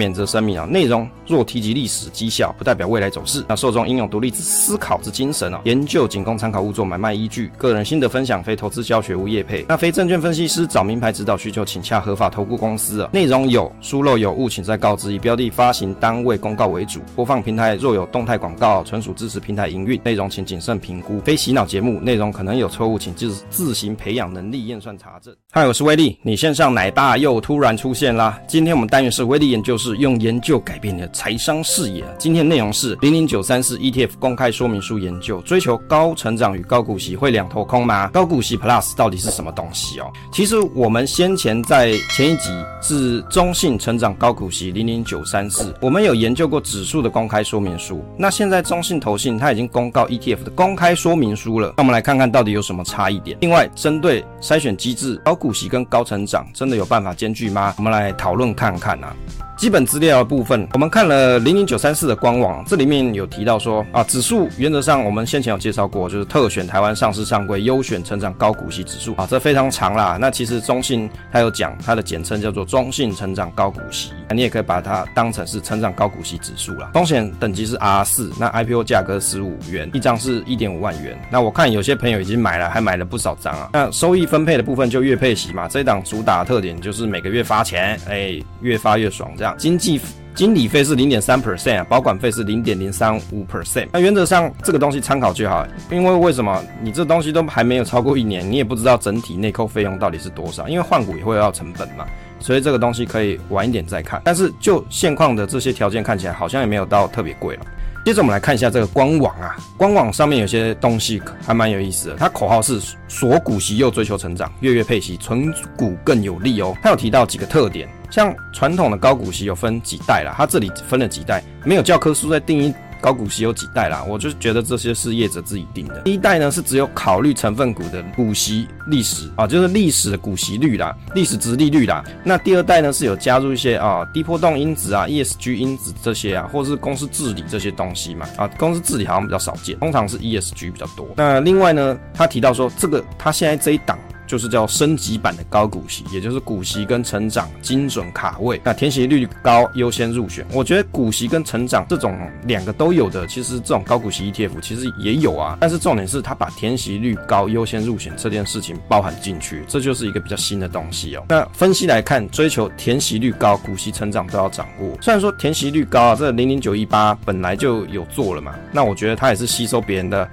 免责声明啊，内容若提及历史绩效，不代表未来走势。那受众应有独立之思考之精神啊，研究仅供参考，勿作买卖依据。个人心得分享，非投资教学，无业配。那非证券分析师找名牌指导需求，请洽合法投顾公司啊。内容有疏漏有误，请再告知。以标的发行单位公告为主，播放平台若有动态广告，纯属支持平台营运。内容请谨慎评估，非洗脑节目。内容可能有错误，请自自行培养能力验算查证。嗨，我是威利，你线上奶爸又突然出现啦。今天我们单元是威利研究室，是用研究改变你的财商视野。今天内容是零零九三四 ETF 公开说明书研究，追求高成长与高股息会两头空吗？高股息 Plus 到底是什么东西哦？其实我们先前在前一集是中信成长高股息零零九三四，我们有研究过指数的公开说明书。那现在中信投信它已经公告 ETF 的公开说明书了，那我们来看看到底有什么差异点。另外，针对筛选机制，高股息跟高成长真的有办法兼具吗？我们来讨论看看啊。基本资料的部分，我们看了零零九三四的官网，这里面有提到说啊，指数原则上我们先前有介绍过，就是特选台湾上市上柜优选成长高股息指数啊，这非常长啦。那其实中信它有讲它的简称叫做中信成长高股息，你也可以把它当成是成长高股息指数啦。风险等级是 R 四，那 IPO 价格十五元一张，是一点五万元。那我看有些朋友已经买了，还买了不少张啊。那收益分配的部分就月配息嘛，这一档主打的特点就是每个月发钱，哎、越发越爽这样。经济经理费是零点三 percent 啊，保管费是零点零三五 percent。那原则上这个东西参考就好，因为为什么你这东西都还没有超过一年，你也不知道整体内扣费用到底是多少，因为换股也会要成本嘛，所以这个东西可以晚一点再看。但是就现况的这些条件看起来，好像也没有到特别贵了。接着我们来看一下这个官网啊，官网上面有些东西还蛮有意思的。它口号是锁股息又追求成长，月月配息，存股更有利哦。它有提到几个特点，像传统的高股息有分几代啦，它这里分了几代，没有教科书在定义。高股息有几代啦？我就觉得这些是业者自己定的。第一代呢是只有考虑成分股的股息历史啊，就是历史的股息率啦，历史殖利率啦。那第二代呢是有加入一些啊低波动因子啊、ESG 因子这些啊，或者是公司治理这些东西嘛啊，公司治理好像比较少见，通常是 ESG 比较多。那另外呢，他提到说这个他现在这一档。就是叫升级版的高股息，也就是股息跟成长精准卡位，那填息率高优先入选。我觉得股息跟成长这种两个都有的，其实这种高股息 ETF 其实也有啊。但是重点是它把填息率高优先入选这件事情包含进去，这就是一个比较新的东西哦。那分析来看，追求填息率高、股息成长都要掌握。虽然说填息率高啊，这零零九一八本来就有做了嘛，那我觉得它也是吸收别人的。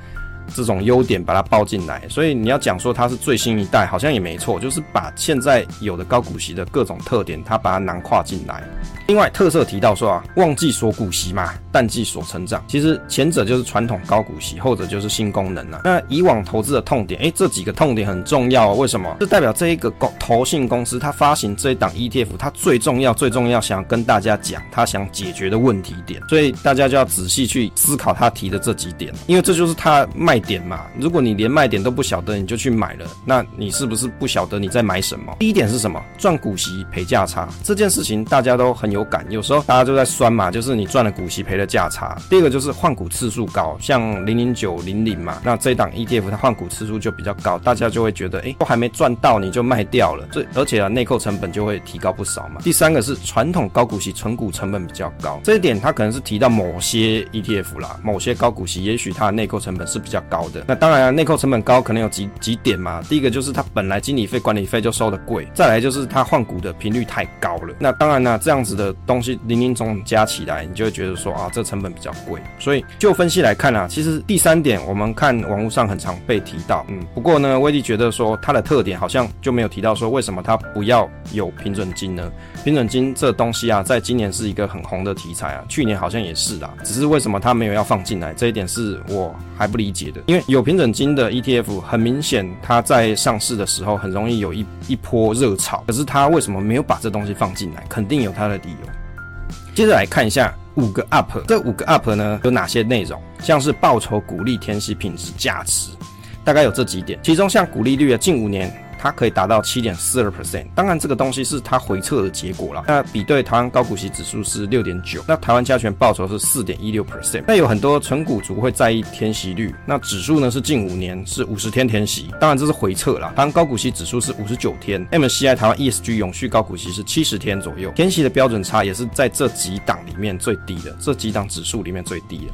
这种优点把它包进来，所以你要讲说它是最新一代，好像也没错，就是把现在有的高股息的各种特点，它把它囊括进来。另外特色提到说啊，旺季锁股息嘛，淡季锁成长。其实前者就是传统高股息，后者就是新功能啊。那以往投资的痛点，诶，这几个痛点很重要哦。为什么？这代表这一个公投信公司它发行这一档 ETF，它最重要、最重要想要跟大家讲，它想解决的问题点。所以大家就要仔细去思考他提的这几点，因为这就是他卖卖点嘛。如果你连卖点都不晓得，你就去买了，那你是不是不晓得你在买什么？第一点是什么？赚股息赔价差这件事情，大家都很有。感，有时候大家就在酸嘛，就是你赚了股息赔了价差。第二个就是换股次数高，像零零九零零嘛，那这档 ETF 它换股次数就比较高，大家就会觉得，哎，都还没赚到你就卖掉了，这而且啊内扣成本就会提高不少嘛。第三个是传统高股息存股成本比较高，这一点它可能是提到某些 ETF 啦，某些高股息也许它的内扣成本是比较高的。那当然啊，内扣成本高可能有几几点嘛，第一个就是它本来经理费管理费就收得贵，再来就是它换股的频率太高了。那当然呢，这样子的。东西零零总总加起来，你就会觉得说啊，这成本比较贵。所以就分析来看啊，其实第三点，我们看网络上很常被提到，嗯，不过呢，威利觉得说它的特点好像就没有提到说为什么它不要有平准金呢？平准金这东西啊，在今年是一个很红的题材啊，去年好像也是啦，只是为什么它没有要放进来，这一点是我还不理解。因为有平整金的 ETF，很明显它在上市的时候很容易有一一波热潮，可是它为什么没有把这东西放进来？肯定有它的理由。接着来看一下五个 UP，这五个 UP 呢有哪些内容？像是报酬、鼓励、天息、品质、价值，大概有这几点。其中像股利率啊，近五年。它可以达到七点四二 percent。当然，这个东西是它回测的结果啦。那比对台湾高股息指数是六点九，那台湾加权报酬是四点一六 percent。那有很多纯股族会在意填息率，那指数呢是近五年是五十天填息，当然这是回测啦。台湾高股息指数是五十九天，MCI 台湾 ESG 永续高股息是七十天左右，填息的标准差也是在这几档里面最低的，这几档指数里面最低的。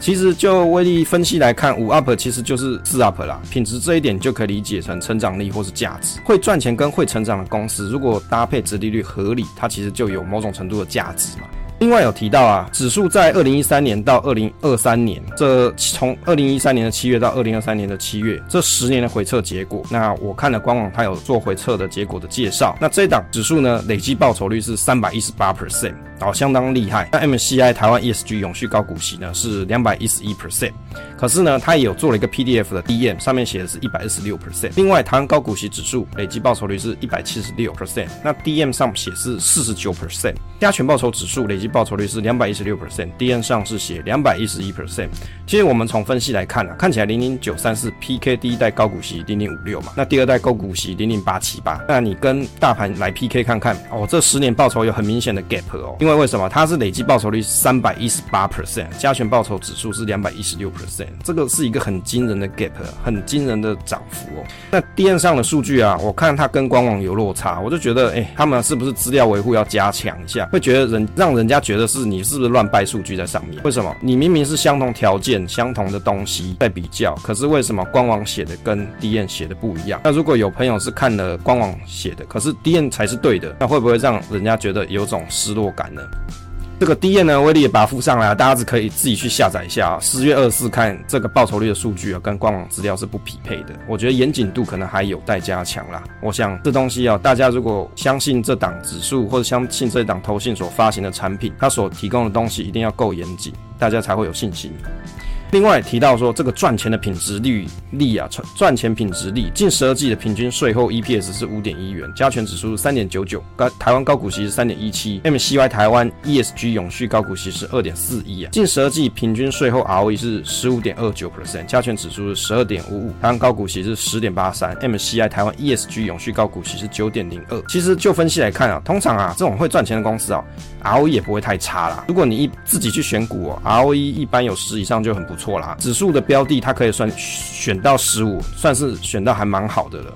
其实就威力分析来看，五 up 其实就是四 up 啦。品质这一点就可以理解成成长力或是价价值。会赚钱跟会成长的公司，如果搭配值利率合理，它其实就有某种程度的价值嘛。另外有提到啊，指数在二零一三年到二零二三年，这从二零一三年的七月到二零二三年的七月，这十年的回测结果。那我看了官网，它有做回测的结果的介绍。那这档指数呢，累计报酬率是三百一十八 percent。哦，相当厉害。那 M C I 台湾 ESG 永续高股息呢是两百一十一 percent，可是呢，它也有做了一个 PDF 的 DM，上面写的是一百二十六 percent。另外，台湾高股息指数累计报酬率是一百七十六 percent，那 DM 上写是四十九 percent。加权报酬指数累计报酬率是两百一十六 percent，D N 上是写两百一十一 percent。其实我们从分析来看啊，看起来零零九三四 PK 第一代高股息零零五六嘛，那第二代高股息零零八七八，那你跟大盘来 PK 看看哦，这十年报酬有很明显的 gap 哦。因为为什么？它是累计报酬率三百一十八 percent，加权报酬指数是两百一十六 percent，这个是一个很惊人的 gap，很惊人的涨幅哦。那 D N 上的数据啊，我看它跟官网有落差，我就觉得，哎、他们是不是资料维护要加强一下？会觉得人让人家觉得是你是不是乱掰数据在上面？为什么？你明明是相同条件、相同的东西在比较，可是为什么官网写的跟 DN 写的不一样？那如果有朋友是看了官网写的，可是 DN 才是对的，那会不会让人家觉得有种失落感呢？这个 D N 呢，威力也把它附上来，大家只可以自己去下载一下啊。十月二十四看这个报酬率的数据啊，跟官网资料是不匹配的。我觉得严谨度可能还有待加强啦。我想这东西啊，大家如果相信这档指数或者相信这档投信所发行的产品，它所提供的东西一定要够严谨，大家才会有信心。另外提到说，这个赚钱的品质率利啊，赚赚钱品质利，近十二季的平均税后 EPS 是五点一元，加权指数是三点九九，高台湾高股息是三点一七，MSCI 台湾 ESG 永续高股息是二点四一啊，近十二季平均税后 ROE 是十五点二九 percent，加权指数是十二点五五，台湾高股息是十点八三，MCI 台湾 ESG 永续高股息是九点零二。其实就分析来看啊，通常啊这种会赚钱的公司啊，ROE 也不会太差啦。如果你一自己去选股哦，ROE 一般有十以上就很不错啦，指数的标的它可以算选到十五，算是选到还蛮好的了。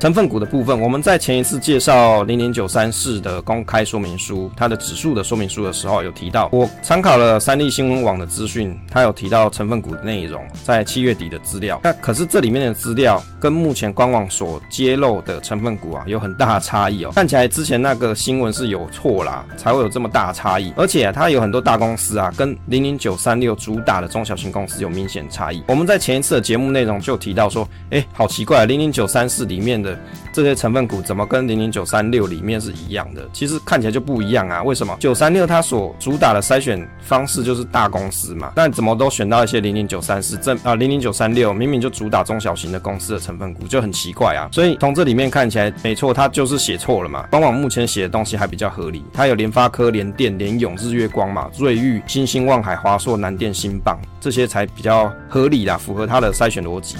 成分股的部分，我们在前一次介绍零零九三四的公开说明书，它的指数的说明书的时候有提到，我参考了三立新闻网的资讯，它有提到成分股的内容，在七月底的资料。那可是这里面的资料跟目前官网所揭露的成分股啊有很大的差异哦，看起来之前那个新闻是有错啦，才会有这么大差异。而且，它有很多大公司啊，跟零零九三六主打的中小型公司有明显差异。我们在前一次的节目内容就提到说，哎，好奇怪，零零九三四里面的。这些成分股怎么跟零零九三六里面是一样的？其实看起来就不一样啊！为什么？九三六它所主打的筛选方式就是大公司嘛，但怎么都选到一些零零九三四正啊零零九三六明明就主打中小型的公司的成分股，就很奇怪啊！所以从这里面看起来，没错，它就是写错了嘛。官网目前写的东西还比较合理，它有联发科、联电、联咏、日月光嘛、瑞昱、新兴、望海、华硕、南电、新棒这些才比较合理啦，符合它的筛选逻辑。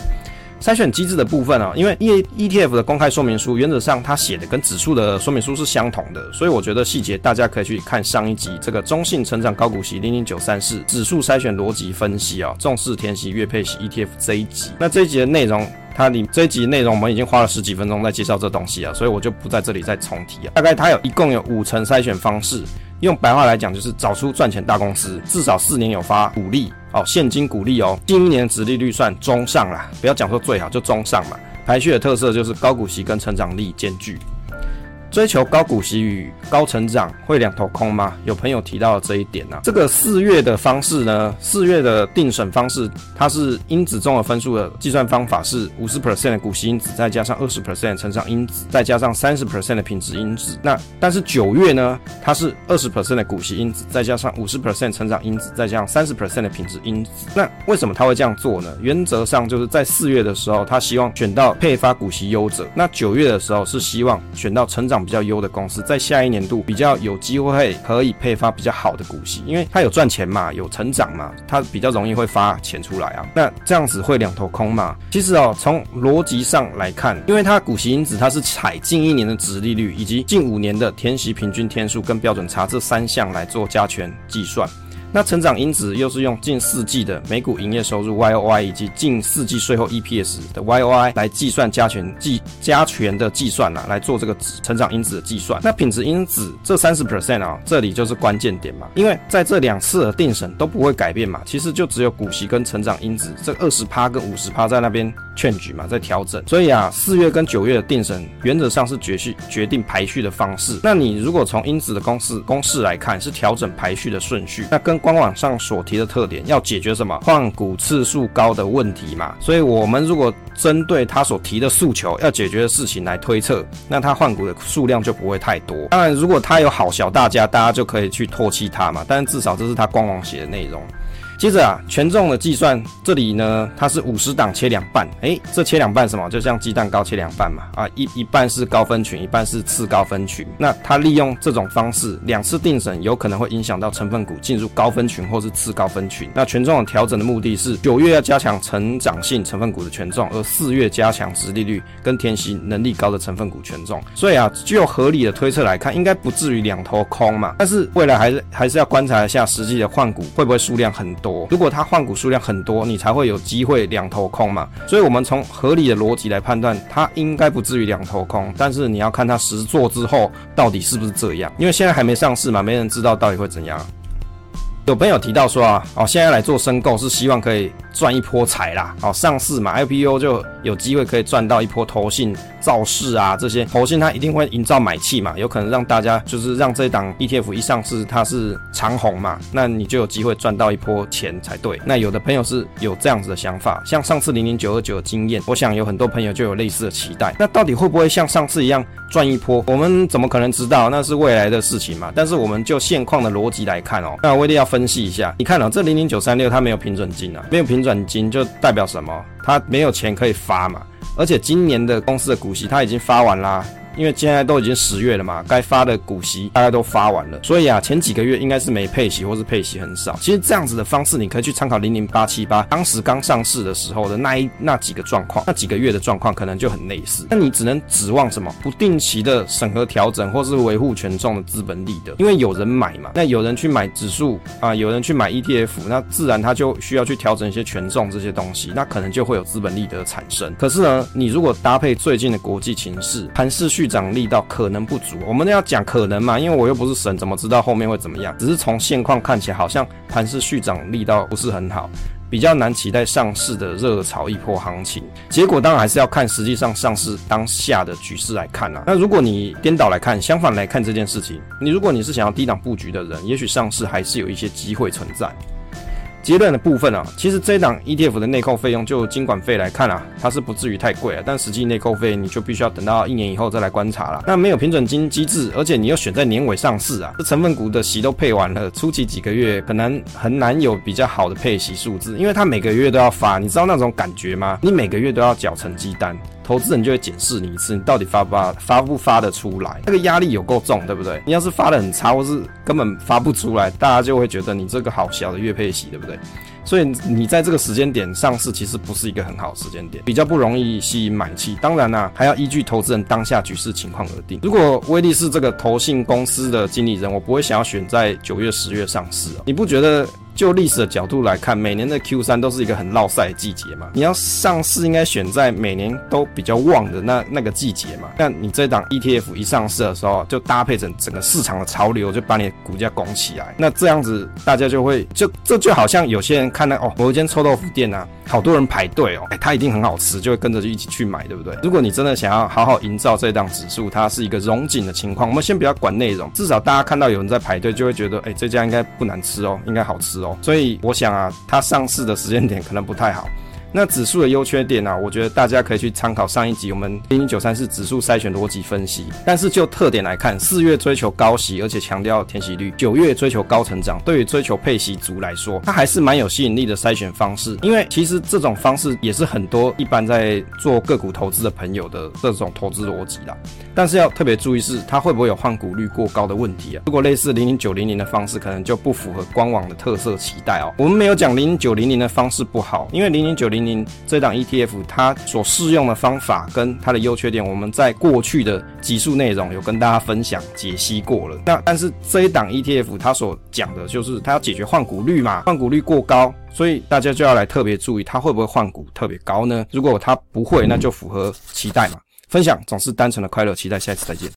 筛选机制的部分啊，因为 E ETF 的公开说明书原则上它写的跟指数的说明书是相同的，所以我觉得细节大家可以去看上一集这个中信成长高股息零零九三四指数筛选逻辑分析啊，重视填息月配息 ETF 这一集。那这一集的内容，它里这一集内容我们已经花了十几分钟在介绍这东西啊，所以我就不在这里再重提啊。大概它有一共有五层筛选方式。用白话来讲，就是找出赚钱大公司，至少四年有发股利哦，现金股利哦，今年的殖利率算中上啦，不要讲说最好，就中上嘛。排序的特色就是高股息跟成长力兼具。追求高股息与高成长会两头空吗？有朋友提到了这一点啊。这个四月的方式呢，四月的定审方式，它是因子综合分数的计算方法是五十 percent 的股息因子，再加上二十 percent 成长因子，再加上三十 percent 的品质因子。那但是九月呢，它是二十 percent 的股息因子，再加上五十 percent 成长因子，再加上三十 percent 的品质因子。那为什么他会这样做呢？原则上就是在四月的时候，他希望选到配发股息优者；那九月的时候是希望选到成长。比较优的公司，在下一年度比较有机会可以配发比较好的股息，因为它有赚钱嘛，有成长嘛，它比较容易会发钱出来啊。那这样子会两头空嘛？其实哦，从逻辑上来看，因为它股息因子它是采近一年的值利率以及近五年的填息平均天数跟标准差这三项来做加权计算。那成长因子又是用近四季的每股营业收入 YOY 以及近四季税后 EPS 的 YOY 来计算加权计加权的计算啊，来做这个成长因子的计算。那品质因子这三十 percent 啊，这里就是关键点嘛，因为在这两次的定审都不会改变嘛，其实就只有股息跟成长因子这二十趴跟五十趴在那边劝举嘛，在调整。所以啊，四月跟九月的定审原则上是决序决定排序的方式。那你如果从因子的公式公式来看，是调整排序的顺序，那跟官网上所提的特点，要解决什么换股次数高的问题嘛？所以，我们如果针对他所提的诉求，要解决的事情来推测，那他换股的数量就不会太多。当然，如果他有好小大家，大家就可以去唾弃他嘛。但至少这是他官网写的内容。接着啊，权重的计算，这里呢，它是五十档切两半，诶，这切两半什么？就像鸡蛋糕切两半嘛，啊，一一半是高分群，一半是次高分群。那它利用这种方式，两次定审有可能会影响到成分股进入高分群或是次高分群。那权重的调整的目的是，九月要加强成长性成分股的权重，而四月加强殖利率跟填息能力高的成分股权重。所以啊，就合理的推测来看，应该不至于两头空嘛。但是未来还是还是要观察一下实际的换股会不会数量很多。如果它换股数量很多，你才会有机会两头空嘛。所以，我们从合理的逻辑来判断，它应该不至于两头空。但是，你要看它实做之后到底是不是这样，因为现在还没上市嘛，没人知道到底会怎样。有朋友提到说啊，哦，现在来做申购是希望可以赚一波财啦，哦，上市嘛，IPO 就有机会可以赚到一波投信造势啊，这些投信它一定会营造买气嘛，有可能让大家就是让这档 ETF 一上市它是长红嘛，那你就有机会赚到一波钱才对。那有的朋友是有这样子的想法，像上次零零九二九的经验，我想有很多朋友就有类似的期待。那到底会不会像上次一样赚一波？我们怎么可能知道？那是未来的事情嘛。但是我们就现况的逻辑来看哦，那我一定要分。析一下，你看哦，这零零九三六它没有平准金啊，没有平准金就代表什么？他没有钱可以发嘛，而且今年的公司的股息他已经发完啦。因为现在都已经十月了嘛，该发的股息大概都发完了，所以啊，前几个月应该是没配息或是配息很少。其实这样子的方式，你可以去参考零零八七八当时刚上市的时候的那一那几个状况，那几个月的状况可能就很类似。那你只能指望什么？不定期的审核调整或是维护权重的资本利得，因为有人买嘛，那有人去买指数啊，有人去买 ETF，那自然他就需要去调整一些权重这些东西，那可能就会有资本利得产生。可是呢，你如果搭配最近的国际情势，盘势续涨力道可能不足，我们要讲可能嘛，因为我又不是神，怎么知道后面会怎么样？只是从现况看起来，好像盘势续涨力道不是很好，比较难期待上市的热炒一波行情。结果当然还是要看实际上上市当下的局势来看啊。那如果你颠倒来看，相反来看这件事情，你如果你是想要低档布局的人，也许上市还是有一些机会存在。结论的部分啊，其实这一档 ETF 的内扣费用就金管费来看啊，它是不至于太贵啊，但实际内扣费你就必须要等到一年以后再来观察了。那没有平准金机制，而且你又选在年尾上市啊，这成分股的息都配完了，初期几个月可能很难有比较好的配息数字，因为它每个月都要发，你知道那种感觉吗？你每个月都要缴成绩单。投资人就会检视你一次，你到底发不发，发不发得出来？那个压力有够重，对不对？你要是发得很差，或是根本发不出来，大家就会觉得你这个好小的月配息，对不对？所以你在这个时间点上市，其实不是一个很好的时间点，比较不容易吸引买气。当然啦、还要依据投资人当下局势情况而定。如果威力是这个投信公司的经理人，我不会想要选在九月、十月上市啊。你不觉得？就历史的角度来看，每年的 Q 三都是一个很落赛的季节嘛。你要上市，应该选在每年都比较旺的那那个季节嘛。那你这档 ETF 一上市的时候，就搭配整整个市场的潮流，就把你的股价拱起来。那这样子，大家就会就这就好像有些人看到哦，某一间臭豆腐店啊，好多人排队哦，哎，它一定很好吃，就会跟着就一起去买，对不对？如果你真的想要好好营造这档指数，它是一个融景的情况，我们先不要管内容，至少大家看到有人在排队，就会觉得哎，这家应该不难吃哦，应该好吃哦。所以我想啊，它上市的时间点可能不太好。那指数的优缺点呢、啊？我觉得大家可以去参考上一集我们零零九三四指数筛选逻辑分析。但是就特点来看，四月追求高息，而且强调填息率；九月追求高成长，对于追求配息族来说，它还是蛮有吸引力的筛选方式。因为其实这种方式也是很多一般在做个股投资的朋友的这种投资逻辑啦。但是要特别注意是，它会不会有换股率过高的问题啊？如果类似零零九零零的方式，可能就不符合官网的特色期待哦。我们没有讲零零九零零的方式不好，因为零零九零零这档 ETF 它所适用的方法跟它的优缺点，我们在过去的集数内容有跟大家分享解析过了。那但是这一档 ETF 它所讲的就是它要解决换股率嘛，换股率过高，所以大家就要来特别注意它会不会换股特别高呢？如果它不会，那就符合期待嘛。分享总是单纯的快乐，期待下次再见。